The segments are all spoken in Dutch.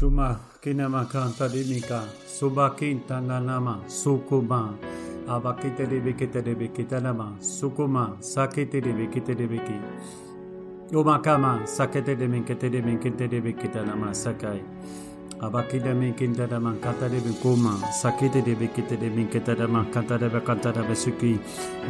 Shuma kina makan tadi mika subakin tanda nama sukuma apa kita debi kita debi kita nama sukuma sakit debi kita debi kita Yo makama sakit debi kita debi kita debi kita nama sakai. Abakida min kinta da man kata de bi kuma sakite de bi kite de min kita da man kata de bi kanta da bi suki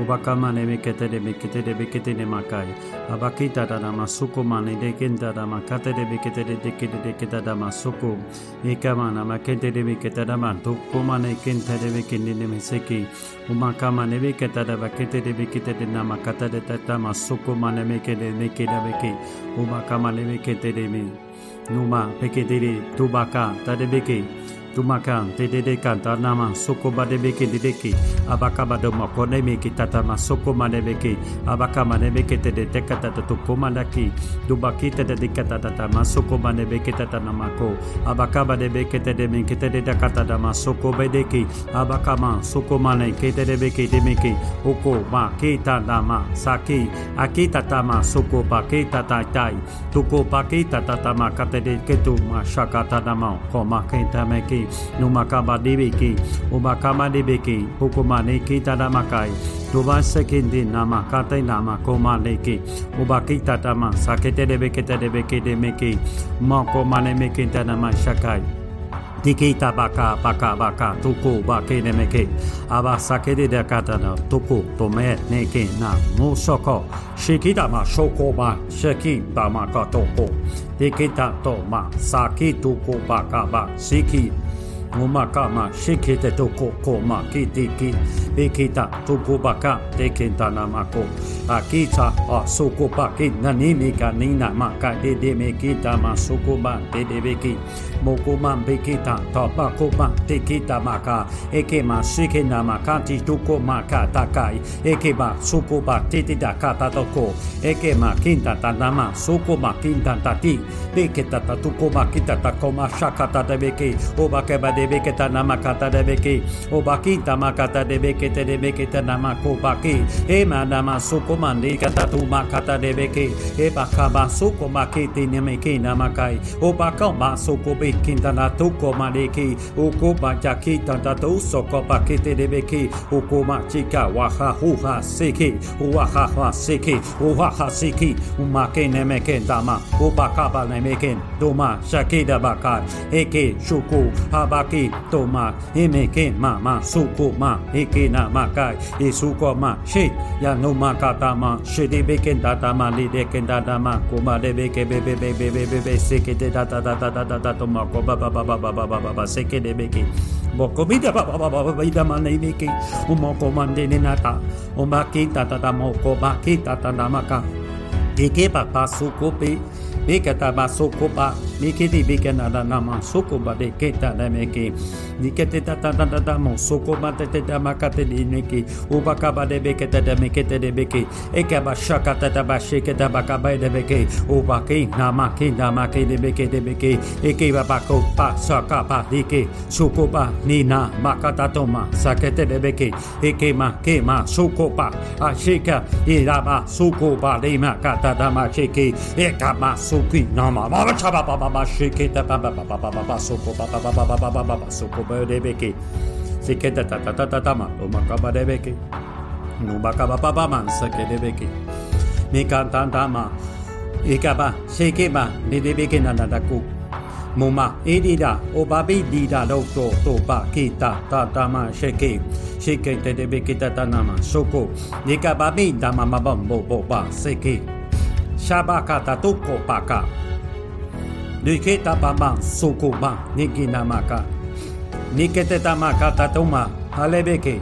ubakama ne mi kete de mi kite de bi kite ne makai abakita da da suku man ne de kinta da man kata de bi kite de de kite de kita da man suku na ma kete de mi kita da man tu kuma ne kinta de bi kini ne mi suki uba kama ne mi kita da ba kite de bi kite de na ma kata de ta ta man ne mi kite de mi kite de mi kite uba kama ne mi kite de mi Numa peke dede tubaka tadebeke tumakan dededekan tanama soko badebeke dedeke abaka badoma kone meke tata masoko manebeke abaka manebeke tedeteka tata tuko manaki dubaki tedeteka tata masoko manebeke tata namako abaka badebeke tedemeke tedeteka tata masoko bedeke abaka man soko maneke tedebeke demeke oko ma keita tata ma saki. Aki tata masoko pake tata tai tuko pake tata tata makatedeke tu masaka tata ma koma kentameke kei no Makaba Debeke, O Bakama Debeke, Okomane Kitara Makai, do ba Sekende Nama Kate nama komaneke O Bakita Tama, Sakete Debekete Debeke Demeke, Mako Mane Mekenta Nama Shakai. ディケイタバカバカバカトコバケネメケアバサケデデカタナトコトメネケ ka toko tike ta to ma sake toko baka ba shiki ngō kama kā mā tōko kō mā kē tē kē pē kē tā tōko bā kā tē kē tā nā mā kō a kē tā a sō kō nā ni mē kā nē nā mā kā tē tē mē kē tā mā sō kō mā tē tē pē mā pē kē tā pā kō mā tē kē tā mā kā e mā shē kē mā kā tī tōko mā kā tā kā mā sō kō tē tē tā kā tā tō kō mā kē tā tā nā mā sō kō tā tī pē kē tā tā tōko mā kita tā tā kō mā shā tā tā pē kē ō kē bā デベケタナマカタデベキオバキタマカタデベケテデベケタナマコバキエマナマソコマンディカタトマカタデベキエバカマソコマケテネメキナマカイオバカマソコビキンタナトコマデケオコバジャキタタトソコバケテレベキオコマチカワハホハセキオワハハセキオワハセキオマケネメケンダマオバカバネメケンドマシャキダバカエケシュコハバカ ke to ma eme ke ma ma soko ma eke na ma kai e soko ma she ya no ma kata ma she de be ken tata ma le de ken tata ma ko ma de be ke be be be be be be se ke de da da da da da da to ma ko ba ba ba ba ba ba ba ba se ke de be ke boko bida ba ba ba ba ba ida ma nei be ke o mo ko ma de ne na ta o ma ke tata da mo ko ba ke tata na ma ka eke pa pa soko pe Bekata basokopa, Mikiti Bikanada Naman Sokoba de Keta Dameki, Niketeta Tadadamo, Sokoba Teta Makate de Niki, Ubakaba de Beketa de Mekete de Beki, Ekaba Shakata Tabasheketa Bakaba de Beki, Ubaki Namaki Damaki de Beki de Beki, Ekiba Bakopa Sakapa Diki, Sokoba Nina Makatatoma, Sakete de Beki, Ekema Kema Sokopa, Ashika Iraba Sokoba de Makata Damacheki, Ekama Sokoba. Suki nama mama chaba ba ba ba shake ta ba ba ba ba ba ba ba soko ba ba ba ba ba ba ba ba ba soko ba de beke sike ta ta ta ta ta ta ma o ma ka ba de beke no ba ka ba ba ba man sake de beke mi ka ta ta ma e ka ba shake ba de de beke na na da ku Muma edida o babi dida do to to ba kita ta ta ma shake shake te de beke ta ta na ma soko ni ka babi da ma ma ba bo bo ba seke shabakatatokopaka nuketapama sokoma nikinamaka. Niketetamakatatoma alebeke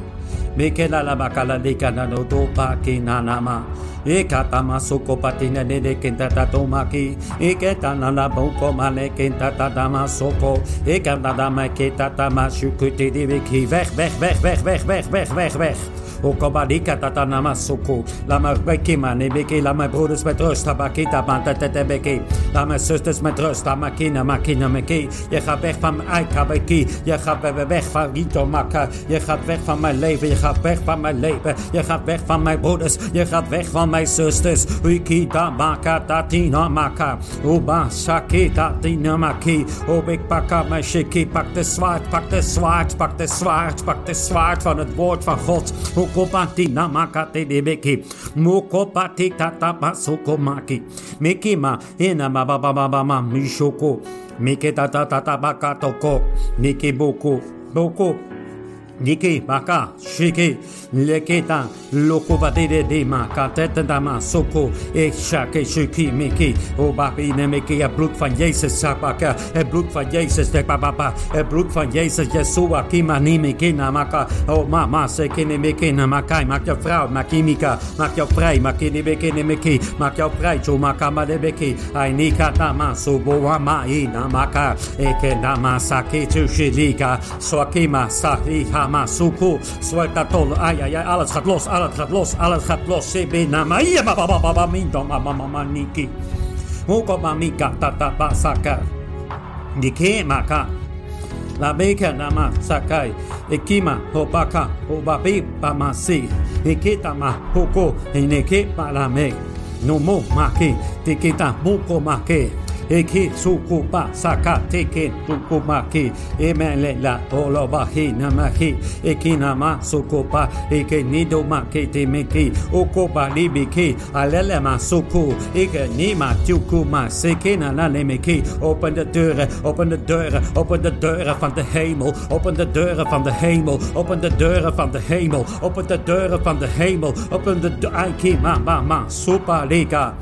mekelalabakaladekanadotopakinanama ekatama sokopatine nede kentatatōmaki eketananabonkomane kentatadama soko. Ekanadama ketatama shukutidiviki weg weg weg weg weg weg weg weg weg weg Okobadi katatanama soko. Lama beke mane beke. Lama brodes petrus tabake tabanta tete beke. Laat mijn zusters met rust. Tamakina makina meke. Je gaat weg van mijn aikabeki. Je gaat weg van Rito Maka. Je gaat weg van mijn leven. Je gaat weg van mijn leven. Je gaat weg van mijn broeders. Je gaat weg van mijn zusters. Wikita maka tatina maka. Oba shakita tina maki. Obik paka mijn shiki. Pak de zwaard. Pak de zwaard. Pak de zwaard. Pak de zwaard van het woord van God. Okopati namaka te debeki. Mokopati tatapa ma ba ba ba ba ma, mishoko, miketata tata baka toko, boko boko, Niki baka shiki leketa loko batide de maka tetendama soko ik shake shiki miki o babi ne miki het bloed van Jezus sabaka het bloed van Jezus de papa het bloed van Jezus Yeshua kima ni miki namaka o mama se kini miki namakai maak jou vrouw maak imika maak jou vrij maak ini miki ni miki maak jou vrij jo maka ma de miki ai nika nama so bo wama i namaka eke nama sake tu shilika swakima sahi Hamasuku. Suelta todo. Ay, ay, ay. Alles gaat los. Alles gaat los. Alles gaat los. Sebe nama. Iya, baba, baba, mindo, mama, mama, niki. Huko mamika, tata, basaka. Niki, maka. La beka nama sakai. Ekima, hobaka, hobabi, bamasi. Ikita ma, hoko, ineke, balame. No mo, maki. Tikita, muko, maki. Eki sukupa saka teke tukumaki emele la olobahi namaki eki nama sukupa eke nido make te meki okoba libiki alele ma suku. Eke nima tukuma seke na na open de deuren open de deuren open de deuren van de hemel. Open de deuren van de hemel open de deuren van de hemel. Open de deuren van de hemel open de aiki ma ma ma super liga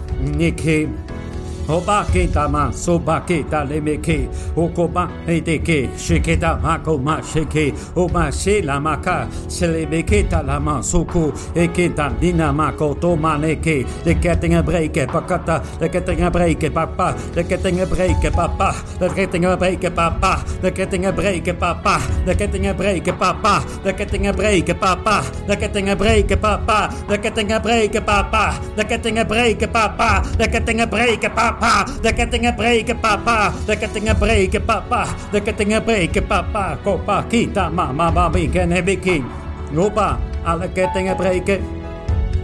Niki Obaketa ma sobaketa lemeke okoba edeke sheketa makoma sheke oma shela maka selebeketa lama soko eketa dina mako tomaneke de kettingen breken pakata de kettingen breken papa de kettingen breken papa de kettingen breken papa de kettingen breken papa de kettingen breken papa de kettingen breken papa de kettingen breken papa de kettingen breken papa de kettingen breken papa de kettingen breken papa papa. They're getting a break, papa. They're getting a break, papa. They're getting a break, papa. Copa, kita, mama, babi, kene, biki. Opa, alle kettingen breken.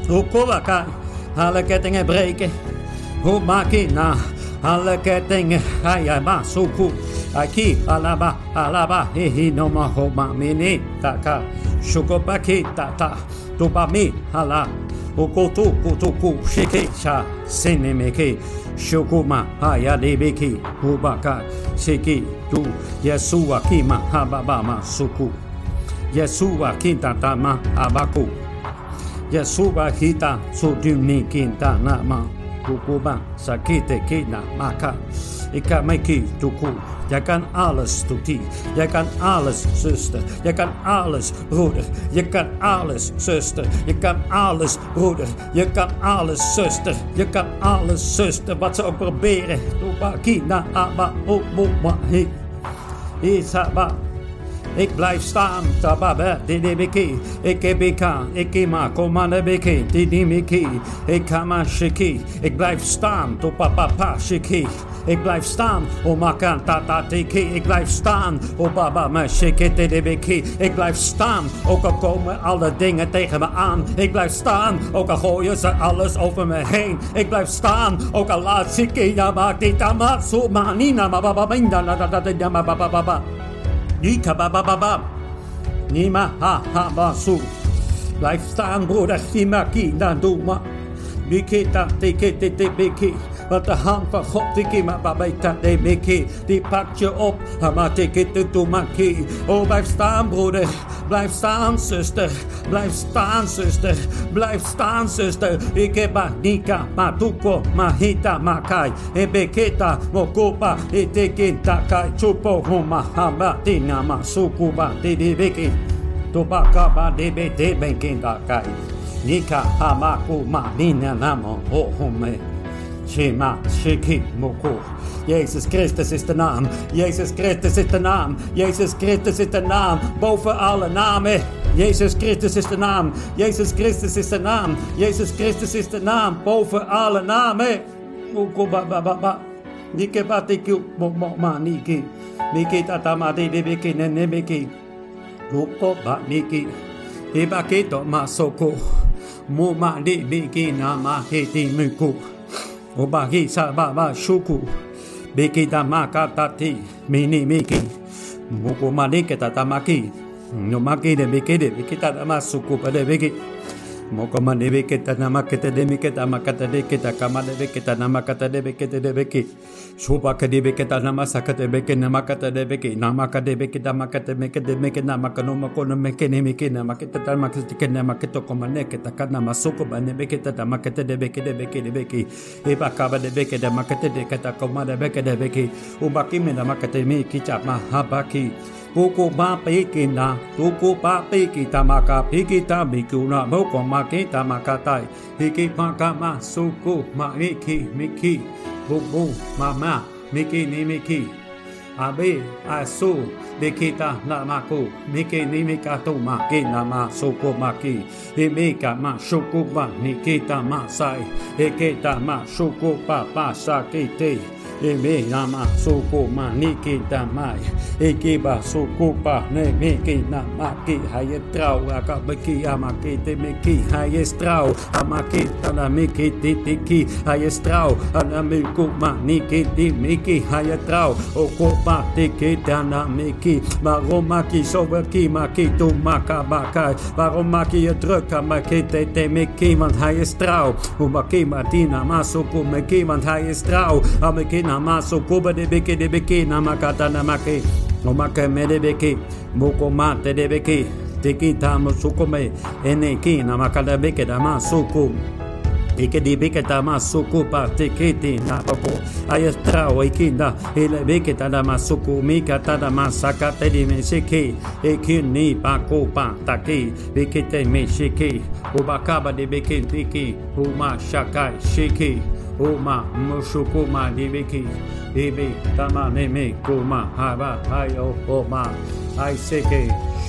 Hoe kolaka, alle kettingen breken. Hoe makina, alle kettingen. Ayama, suku. Aki, alaba, alaba, hihi, noma, homa, mini, taka. ta tata. Tupami, ala. Okoto kotoko sheke sha senemeke shokuma hayadebeki hubaka sheki tu Yesua kima hababama suku Yesua kinta tama abaku Yesua kita sudimni kinta nama Kukuba sakite kina maka Ikameki Tuku Jij kan alles, Toetie. Jij kan alles, zuster. Jij kan alles, broeder. Je kan alles, zuster. Je kan alles, broeder. Je kan alles, zuster. Je kan alles, zuster. Wat ze ook proberen. Kina, aba, ma, he. Isaba. Ik blijf staan, tababe, didibiki, ikebika, ikima, komandebiki, didimiki, ikama shiki. Ik blijf staan, topapapa shiki. Ik blijf staan, o makan tata tiki. Ik blijf staan, o baba me shiki didibiki. Ik blijf staan, ook al komen alle dingen tegen me aan. Ik blijf staan, ook al gooien ze alles over me heen. Ik blijf staan, ook al laat shiki, ja maak dit amasu, manina, ma baba minda, na da da da ma baba baba. Rika ni ma ha ha masu. Lifestyle Bruder Shimaki Nanduma. Mikita Tikete Biki. Want de hand van God, die babeta de biki. Die pakt je op. Hama teke te to maki. Oh, blijf staan, broeder. Blijf staan, zuster. Blijf staan, zuster. Blijf staan, zuster. Heb nika, matuko, mahita, makai. Ebeketa, mokopa, etekinta, kai, chupo, tinama, sukuba, didi biki. Tobaka ba debe debe kinda kai. Nika hamaku ma nina namo ohome. Shema shiki moko. Jezus Christus is de naam. Jezus Christus is de naam. Jezus Christus is de naam. Boven alle namen. Jezus Christus is de naam. Jezus Christus is de naam. Jezus Christus is de naam. Boven alle namen. Nike batiki ma niki. Niki tatama de de biki ne ne biki. Ruko ba niki. To masoko. Mo ma de biki na ma he ti muku. 我把伊萨爸爸受苦，别给他妈卡他提，没你没给，我过马里给他他妈给，我妈给的别给的，别给他他妈受苦，别的别给，我过马里别给他他妈给他的，别给他妈给他的，给他干嘛的，别给他他妈给他的，别给他的别给。Shobakadebeke Namasakadebeke Namakadebeke Namakadebeke Damakadebeke Demeke Namakanomako Nemeke Namaketa Damakateke Namaketo Komaneke Takana Masoko Banebeke Tamakete Debeke Debeke Debeke Ebakaba Debeke Damakete Dekata Komadebeke Debeke Ubaki Menamakate nama kete Poko ma kete beke peke na, toko pa ba tamaka, peke ta ma ka pe ki ta me ki miku na, moko ma ke tamaka tai, peke ma kama, soko ma ne ki me ki Boum boum, mama, miki ni miki. Abe, asu, dekita namaku, miki ni mikato ma ki nama soko maki. Emeka ma shoko ma nikita ma sai, eketa ma shoko pa pa sakite. He me ka ma so ko ba ni ki ta ma sai. He ke ta ma so ko ke ma ba soko pa ne meki nama ki trau te meki haye strau tana meki te te ki haye strau ana meku ma niki te meki haye trau oko pa te ke meki maroma ki ma ki ki je maki umaki ma ma trouw ameki na maso nama sokoba debeke debeke nama kata namake omake medebeke moko mate debeke teki tamo sokome ene ki nama kada beke dama soko Ike di beke tama soko pa teke te na poko ayestra o ikinda ele beke tada masoko mika tada masaka te di meseke eke ni pa ko pa take beke te meseke obakaba de beke teke uma shakai sheke Oma, mar, machucou, mar. Ibi tama kuma haba hayo oma Ai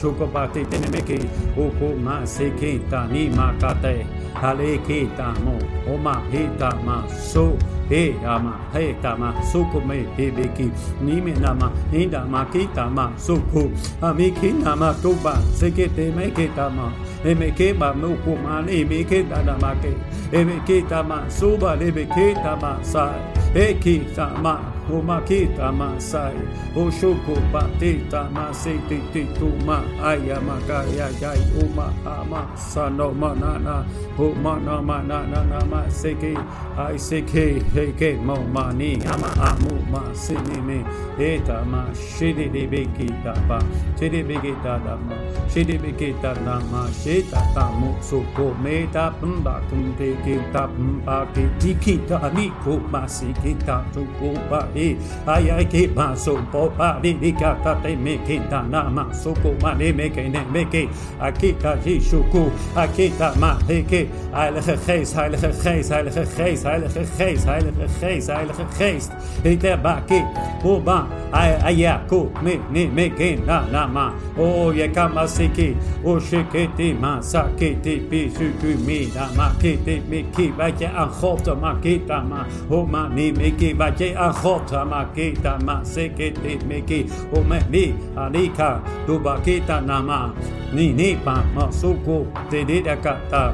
shukopati tenemeki Ukuma seke tani makate Haleki tamo Oma hitama so He ama he tama sukume hibiki Nime nama inda makitama suku Amiki nama tuba seke temeke tama Emeke ba mukuma nemeke tadamake Emeke tama suba lebeke tama sai Eki tama O Umakita masai, Oshuko batita masiti tuma ai ai, o ma ama sano manana, o mana manana nama seki, ai seki heke mo mani ama amu masinimi, Eta ma shidi biki tapa, shidi biki tada ma, shidi biki tada dadama, shita tamu suko meta pumba kumte kita pumba kitiki tani kumasi kita tukupa di ay ay ki maso po pa di di ka ta te me ki ta na ma so ko ma ne me ki ne me ki akita jishuku akita ma he ki heilige geest heilige geest heilige geest heilige geest heilige geest heilige geest. Ite ba ki u ba ay ay ku me ne me ki na na ma. O ye ka ma si ki o shi ki ti ma sa ki ti pi su ku mi na ma ki ti me ki ba ke an khot ma ki ta ma. O ma ne me ki ba ke an khot ma, kita, ma, sikiti, mi, ki. Oh, me, ni, alika, duba, kita, na, ma. Ni, ni, pa, ma, suku, te, di, da, kata.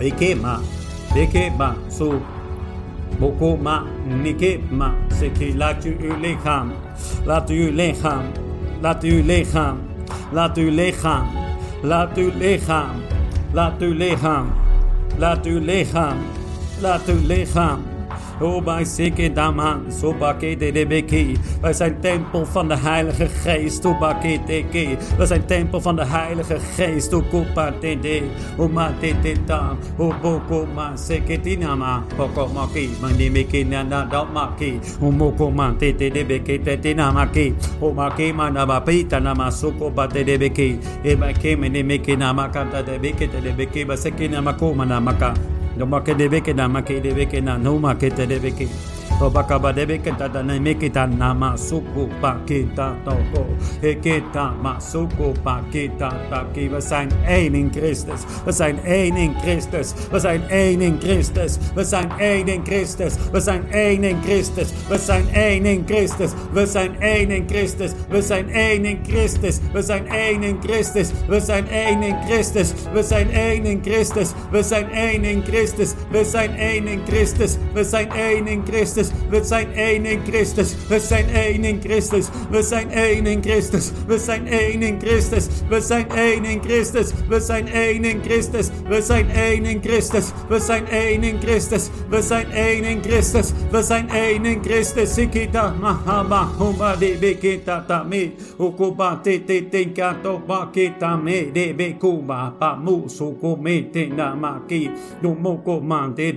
Eke ma, eke ma, so Boko ma, nike ma, seki laat u lichaam, laat uw lichaam, laat uw lichaam, laat uw lichaam, laat uw lichaam, laat uw lichaam, laat uw lichaam, laat uw lichaam. Oh, bij Sike Daman, Sobake de Debeki. Wij zijn tempel van de Heilige Geest, Tobake Teke. We zijn tempel van de Heilige Geest, Tokopa Tede. Oma Tete Tam, Oboko Ma Seke Dinama, Boko Maki, Mandimiki Nana Damaki, Omoko Ma Tete Debeke Tete Namaki, Omake Manaba Pita Nama Soko Bate Debeki, Ebake Menimiki Namakanta Debeke Debeke, Baseki Namako Manamaka. No no ma ke debe ke na ma ke debe ke na no ma ke te debe ke ne meketa nama suku paketa toko. Eketa ma suku paketa taki. We zijn één in Christus. We zijn één in Christus. We zijn één in Christus. We zijn één in Christus. We zijn één in Christus. We zijn één in Christus. We zijn één in Christus. We zijn één in Christus. We zijn één in Christus. We zijn één in Christus. We zijn één in Christus. We zijn één in Christus. We zijn één in Christus. We zijn één in Christus. We zijn één in Christus. We zijn één in Christus. We zijn één in Christus. We zijn één in Christus. We zijn één in Christus. We zijn één in Christus. We zijn één in Christus. We zijn één in Christus. We zijn één in Christus. We zijn één in Christus. Sikita mahama huma de bekita tami. Ukuba te te te kato bakita me de bekuba pa mu suko me te namaki. No moko man de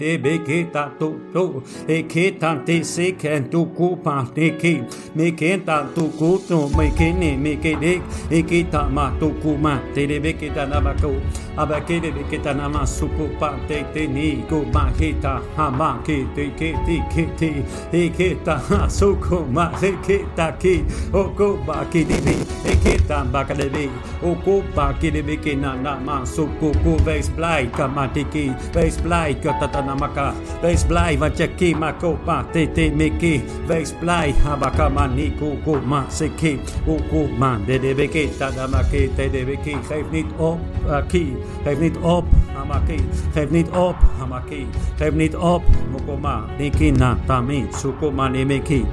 to to. Ekita se kentuku pahteki mekenta tuku to mekene mekede ekita matuku ma terebeketa nabako abakede beketa nama suku patete ni go mahita hamake teke teke te eketa suku ma eketa ki oko bakidebe eketa bakadebe oko bakidebe kena nama suku ku veis blai kamatiki veis blai kota tanamaka veis blai vachaki makopa tetemeke Veisply habakamani kokoma seke Kokoma dedebeke tadamake tedebeke Geef niet op, eh, aki Geef niet op, hamaki Geef niet op, hamaki Geef niet op, mokoma Nikina tami sukoma nemeki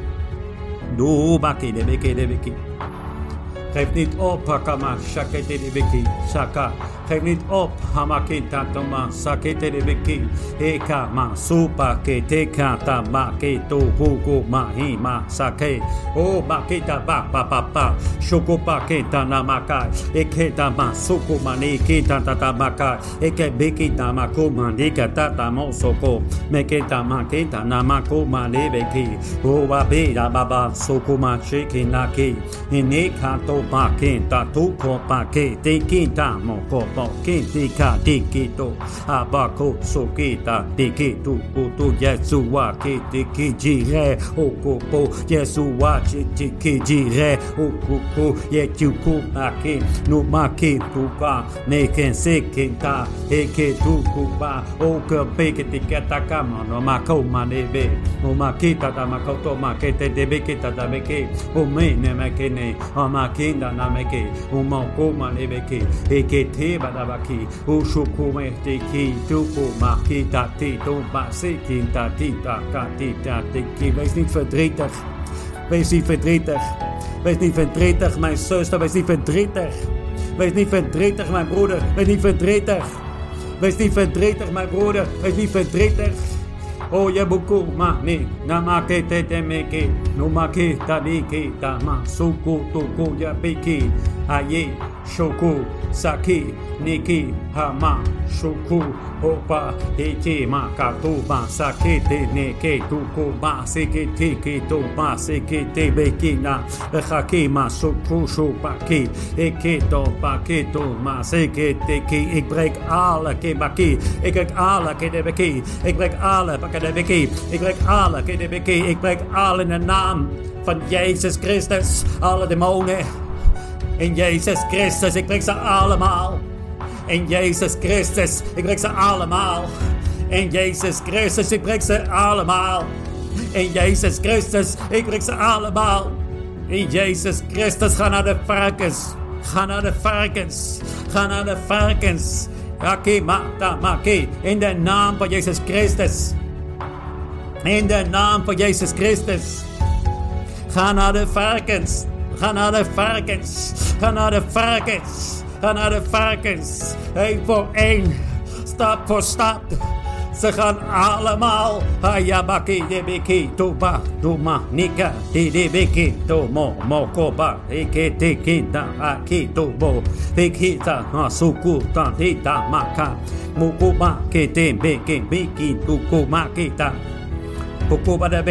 Dubaki debeke debeki Geef niet op, hakama shakete debeki Shaka Geef niet op, Hamaki Tatoma, Sakete de Biki, Eka ma, Supa ke teka ta ma ke to hugo ma hi ma sake. O makita ba pa pa pa, Shoko pa ke ta na maka, Eke ta ma suko ma ne ke ta ta ta maka, Eke beki ta ma ko ma ne ka ta ta mo soko, Meke ta ma ke ta na ma ko ma ne beki, O wa be da ba ba, Soko ma shake na ke, Ine ka to pa ke ta tu ko pa ke, Te ta mo ko Bon kente ka teke to abako soketa teke tu koto yesu wa kete keji re okopo yesu wa chete keji re okoko ye kyuko ake no make tuka neken sekenta eke tu kuba oka peke teke takama no mako maneve no makita da makoto makete debeketa da beke o mene mekene o makinda na meke o mako maneve ke. Eke teba kadabaki, ushukume tiki, tuku Makita tati, toma seki tati takati tati. Wees niet verdrietig. Wees niet verdrietig. Wees niet verdrietig, mijn zuster. Wees niet verdrietig. Wees niet verdrietig, mijn broeder. Wees niet verdrietig. Wees niet verdrietig, mijn broeder. Wees niet verdrietig. Oh, je boeku ma ni namake te te ki, no ki ta dike ta ma ya. Aye, Shoku, Saki, Niki, Hama, Shoku, Opa, Eke, Makatuba Sake, Te, Neke, Tuku, Ma, Seke, Teke, To, Ma, Seke, Te, Bekina, Hake, Ma, Shoku, Shopake, Eke, To, Pake, To, Ma, Seke, Teke. Ik breek alle kebaki. Ik breek alle kebaki. Ik breek alle kebaki. Ik breek alle kebaki. Ik breek alle in de naam van Jezus Christus. Alle demonen in Jezus Christus, ik breek ze allemaal. In Jezus Christus, ik breek ze allemaal. In Jezus Christus, ik breek ze allemaal. In Jezus Christus, ik breek ze allemaal. In Jezus Christus, ga naar de varkens. Ga naar de varkens. Ga naar de varkens. Aki maki. In de naam van Jezus Christus. In de naam van Jezus Christus. Ga naar de varkens. Ga naar de varkens. Ga naar de varkens. Ga naar de varkens. Eén voor één. Stap voor stap. Ze gaan allemaal. Hayabaki de biki. Toba. Doma. Nika. De de biki. Tomo. Mokoba. Eke teki. Da. Aki. Tobo. Pekita. Masuku. Ta. Hita. Maka. Mukuba. Kete. Beki. Biki. Tukuma. Kita. Pukuba de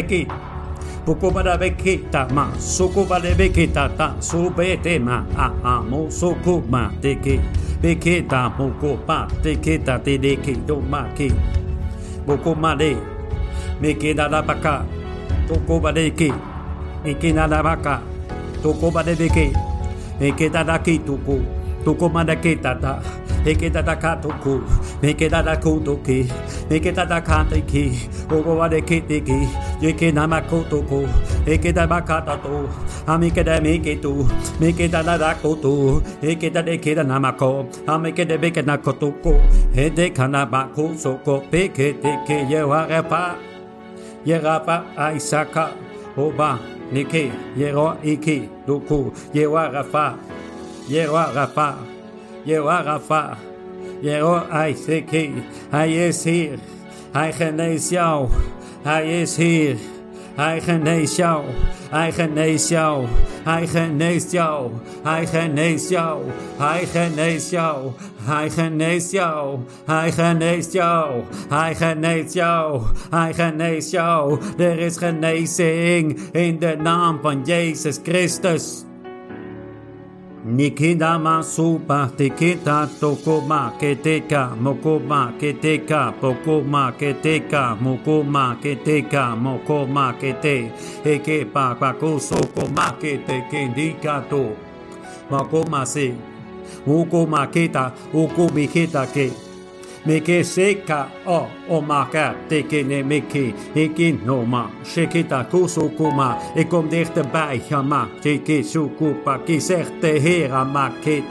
Poco para bequita, mas soco vale bequita, tá sobe tema a amo soco ma de que bequita, poco pa de que tá de de que do ma que poco male me que nada pa cá, toco vale que me que nada pa cá, toco vale beque me que nada que toco, toco ma que ta. Eke da da ka to ku, meke da da ku to ki, meke da da ka te ki, ogo wa de ki te ki, yeke na ma ku to ku, eke da ba ka ta to, amike da meke tu, meke da da da ku tu, eke da de ke da na ma ko, amike de beke na ko. To e de ka na ba ku so ko, peke te ke ye wa re pa, ye ra pa aisaka, oba, neke, ye ro iki, doku, ye wa ra fa, ye wa ra fa, Yewa Rafa Yero Aiseki Hij is hier Hij geneest jou Hij is hier Hij geneest jou, hij geneest jou, hij geneest jou, hij geneest jou, hij geneest jou, hij geneest jou, hij geneest jou, hij geneest jou, hij geneest jou. Er is genezing in de naam van Jezus Christus. Nikida masupa tikita tokoma keteka mokoma keteka pokoma keteka mokoma keteka mokoma kete eke pa pakoso koma kete kendikato mokoma se ukoma keta ukumi keta ke Meke seka o omaka tekene meke. Eke noma. Shekita kusukuma. Ik kom dichterbij. Gama. Teke sukupa. Ki zegt de hera. Make.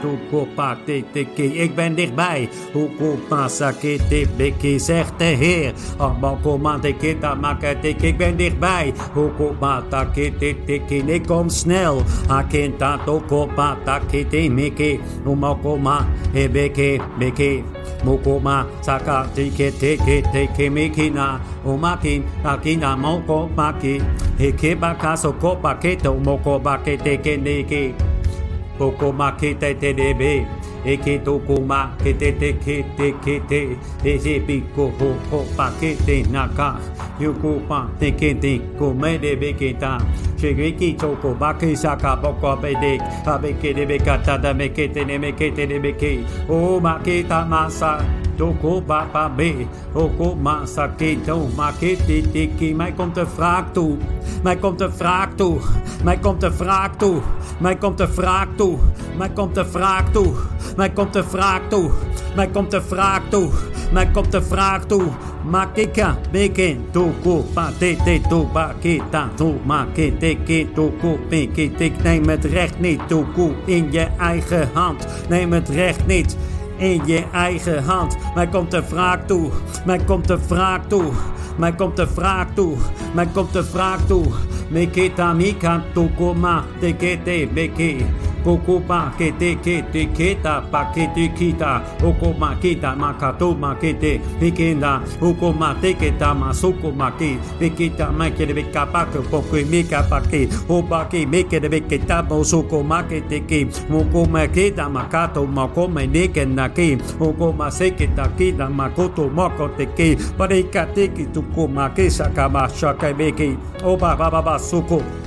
Teke. Ik ben dichtbij. Hukuma sakete beke. Zegt de heer. ta teketa makateke. Ik ben dichtbij. Hukuma te teke Ik kom snel. Akenta ke te meke. Umakoma. e Beke. mokoma. saka tike teke teke mekina umakin akina moko maki. Heke baka soko paketo moko bake teke neke koko make te te debe eke toko ma ke te te ke te ke te ese piko ho ho pakete naka yuko pa te ke te kome debe ke ta Shigeki choko baki saka boko bedek abeke debe kata da mekete ne mekete debe ke o maketa masa Toko baba be, oko masa keto, makete tiki. Mij komt de wraak toe, mij komt de wraak toe, mij komt de wraak toe, mij komt de wraak toe, mij komt de wraak toe, mij komt de wraak toe, mij komt de wraak toe, mij komt de wraak toe. Makika, beke, toko, pa, te, te, to, ba, kita, to, ma, ke, te, ke, toko, peke, tik. Neem het recht niet, toko, in je eigen hand. Neem het recht niet in je eigen hand. Mij komt de wraak toe, mij komt de wraak toe, mij komt de wraak toe, mij komt de wraak toe. Meketa mika tokoma tekete beke. Coco pa que te que te queta pa que te quita. Oco ma queta ma cato ma que te pequena. Oco ma te que ta ma soco ma que te queta ma que te beca pa que poco e me que pa que o pa que me que te beca ta ma soco ma que te que Koko makete ma keta pakete ma Oko ma makato makete Pikenda que mate keta masoko make Piketa makete que Poke mekapake Obake mekete beketa Mosoko makete ke Moko maketa makato que meneke nake Oko maseke takeda makoto Makote ke Pareka teke tuko make Shaka mashaka meke Oba baba soko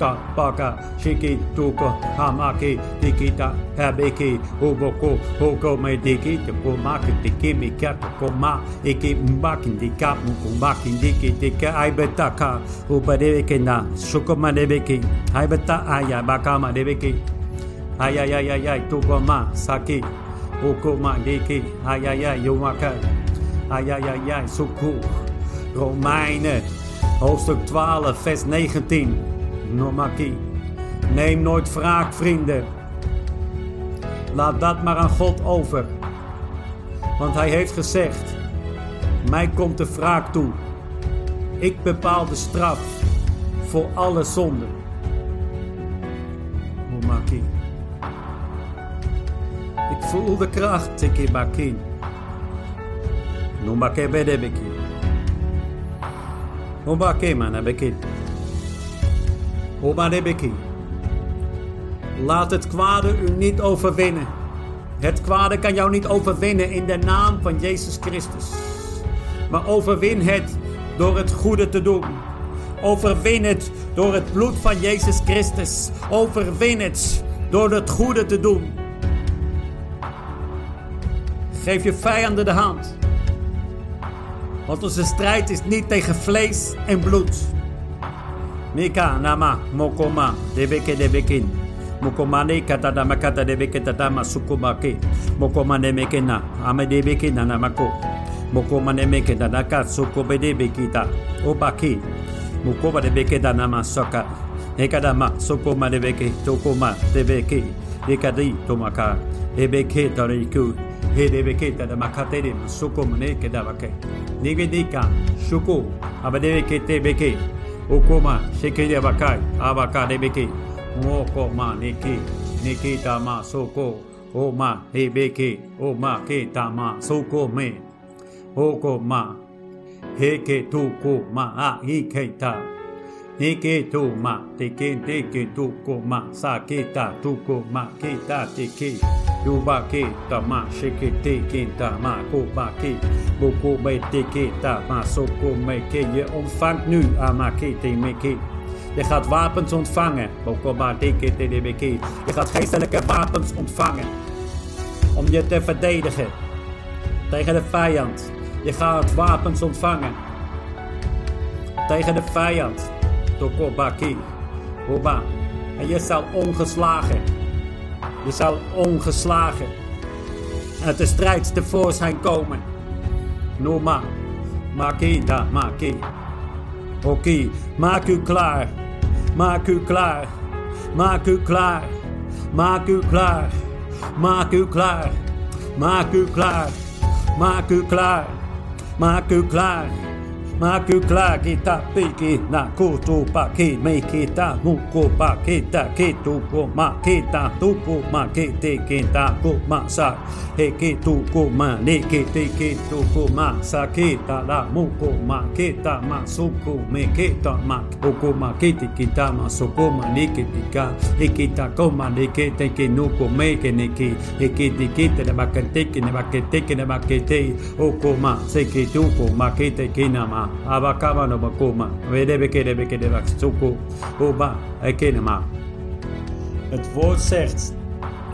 Ta paka shiki tuko hamake tikita habeke uboko hoko me diki te ko maki tiki mi kata ko ma eke mbaki dika muku mbaki diki tika ai betaka ubadeke na shuko manebeke ai beta aya baka manebeke ay ay ay ay ay tuko ma saki Oko ma diki ay ay ay yomaka ay ay ay ay suku Romeinen hoofdstuk 12 vers 19 Nomaki. Neem nooit wraak, vrienden. Laat dat maar aan God over. Want hij heeft gezegd: Mij komt de wraak toe. Ik bepaal de straf voor alle zonden. Nomaki. Ik voel de kracht, Tikibaki. Nomake bedebeki. Nomake Omarebeki. Laat het kwade u niet overwinnen. Het kwade kan jou niet overwinnen in de naam van Jezus Christus. Maar overwin het door het goede te doen. Overwin het door het bloed van Jezus Christus. Overwin het door het goede te doen. Geef je vijanden de hand. Want onze strijd is niet tegen vlees en bloed. Mika nama mokoma debeke debekin. Mokomane katadama kata debeke tatama sukumake. Mokomane mekena ame debeke nanamako. Mokomane meke danaka sukobe debekita. Obaki. Mukoma debeke danama soka. Ekadama sokoma debeke tokoma debeke. Ekadi tomaka. Ebeke tariku. Hedebeke tadamakate de sukomane kedabake. Nigedika shuko. Abadebeke tebeke. abakai, abaka de awakaribiki, moko-ma-niki, nikita-ma-soko, O ma he oma-kita-ma-soko-me, okuma-hiki-tuku-ma-aiketa, nikituma-tiki-tiki-tuku-ma-sakita-tuku-ma-kita-tiki, Yubake tama sheke teke tama kobake boko me teke tama soko meke. Je ontvangt nu amake temeke. Je gaat wapens ontvangen. Bokoba de tdbeke. Je gaat geestelijke wapens ontvangen. Om je te verdedigen. Tegen de vijand. Je gaat wapens ontvangen. Tegen de vijand. Tokobaki. Hoba. En je zal ongeslagen je zal ongeslagen uit de strijd tevoorschijn komen. Noma. Maki da maki. Oké, maak u klaar. Maak u klaar. Maak u klaar. Maak u klaar. Maak u klaar. Maak u klaar. Maak u klaar. Maak u klaar. Mäky klääkitä, pikinä, kuutupaki, mikitä, nukkupaki, kitukumma, kita, ta kitikintä, ma sa, hiki, tukuma, nikiti, ma sa, kitala, mukuma, kitama, sukumi, kitama, ukuma, kitikitama, sukuma, nikitika, ikita, koma, nikitiki, nuku, meikiniki, ikitikitele, vaikka tikine, vaikka tikine, vaikka tei, ukuma, seki, tukuma, kitikinama, abakama no bakoma, wedebeke debeke debaksoko, oba ekenema. Het woord zegt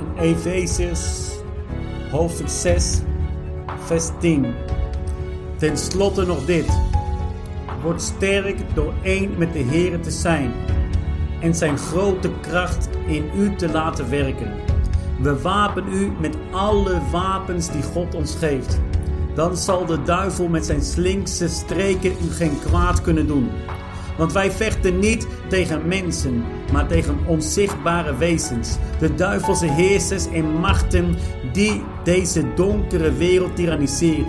in Efeziërs hoofdstuk 6, vers 10. Ten slotte nog dit. Word sterk door één met de Heer te zijn en zijn grote kracht in u te laten werken. We wapen u met alle wapens die God ons geeft dan zal de duivel met zijn slinkse streken u geen kwaad kunnen doen. Want wij vechten niet tegen mensen, maar tegen onzichtbare wezens, de duivelse heersers en machten die deze donkere wereld tyranniseren.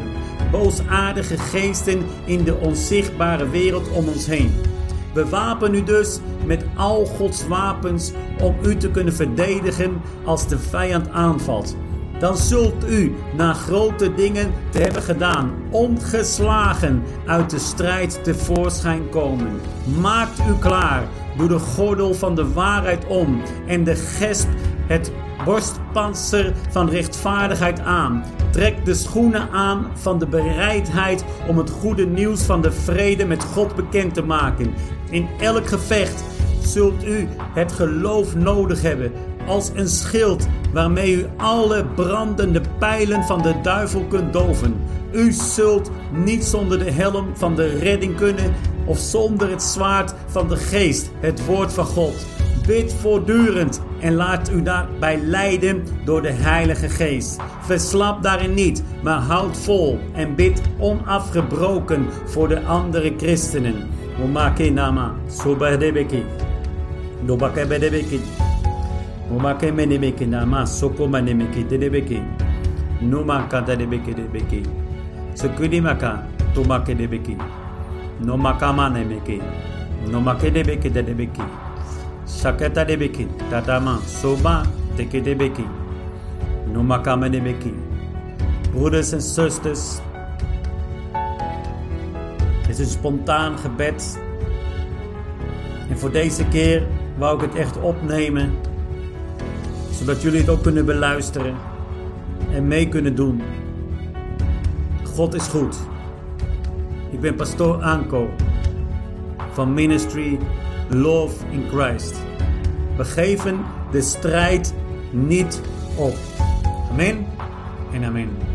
Boosaardige geesten in de onzichtbare wereld om ons heen. Bewapen u dus met al Gods wapens om u te kunnen verdedigen als de vijand aanvalt. Dan zult u, na grote dingen te hebben gedaan, ongeslagen uit de strijd tevoorschijn komen. Maakt u klaar, doe de gordel van de waarheid om en de gesp, het borstpanzer van rechtvaardigheid aan. Trek de schoenen aan van de bereidheid om het goede nieuws van de vrede met God bekend te maken. In elk gevecht zult u het geloof nodig hebben als een schild waarmee u alle brandende pijlen van de duivel kunt doven. U zult niet zonder de helm van de redding kunnen of zonder het zwaard van de geest, het woord van God. Bid voortdurend en laat u daarbij leiden door de Heilige Geest. Verslap daarin niet, maar houd vol en bid onafgebroken voor de andere christenen. Omake nama, sobadebeki, dobakebedebeki. Omake nama, soko manemeki dedebeki. Numa kata debeki debeki. Sekudi maka, tomake debeki. No makama nemeki. No make debeki dedebeki. Saketa debeki, tatama, soba, teke debeki. No makama debeki. Broeders en zusters, het is een spontaan gebed. En voor deze keer wou ik het echt opnemen, zodat jullie het ook kunnen beluisteren. en mee kunnen doen. God is goed. Ik ben pastoor Anko van Ministry Love in Christ. We geven de strijd niet op. Amen en amen.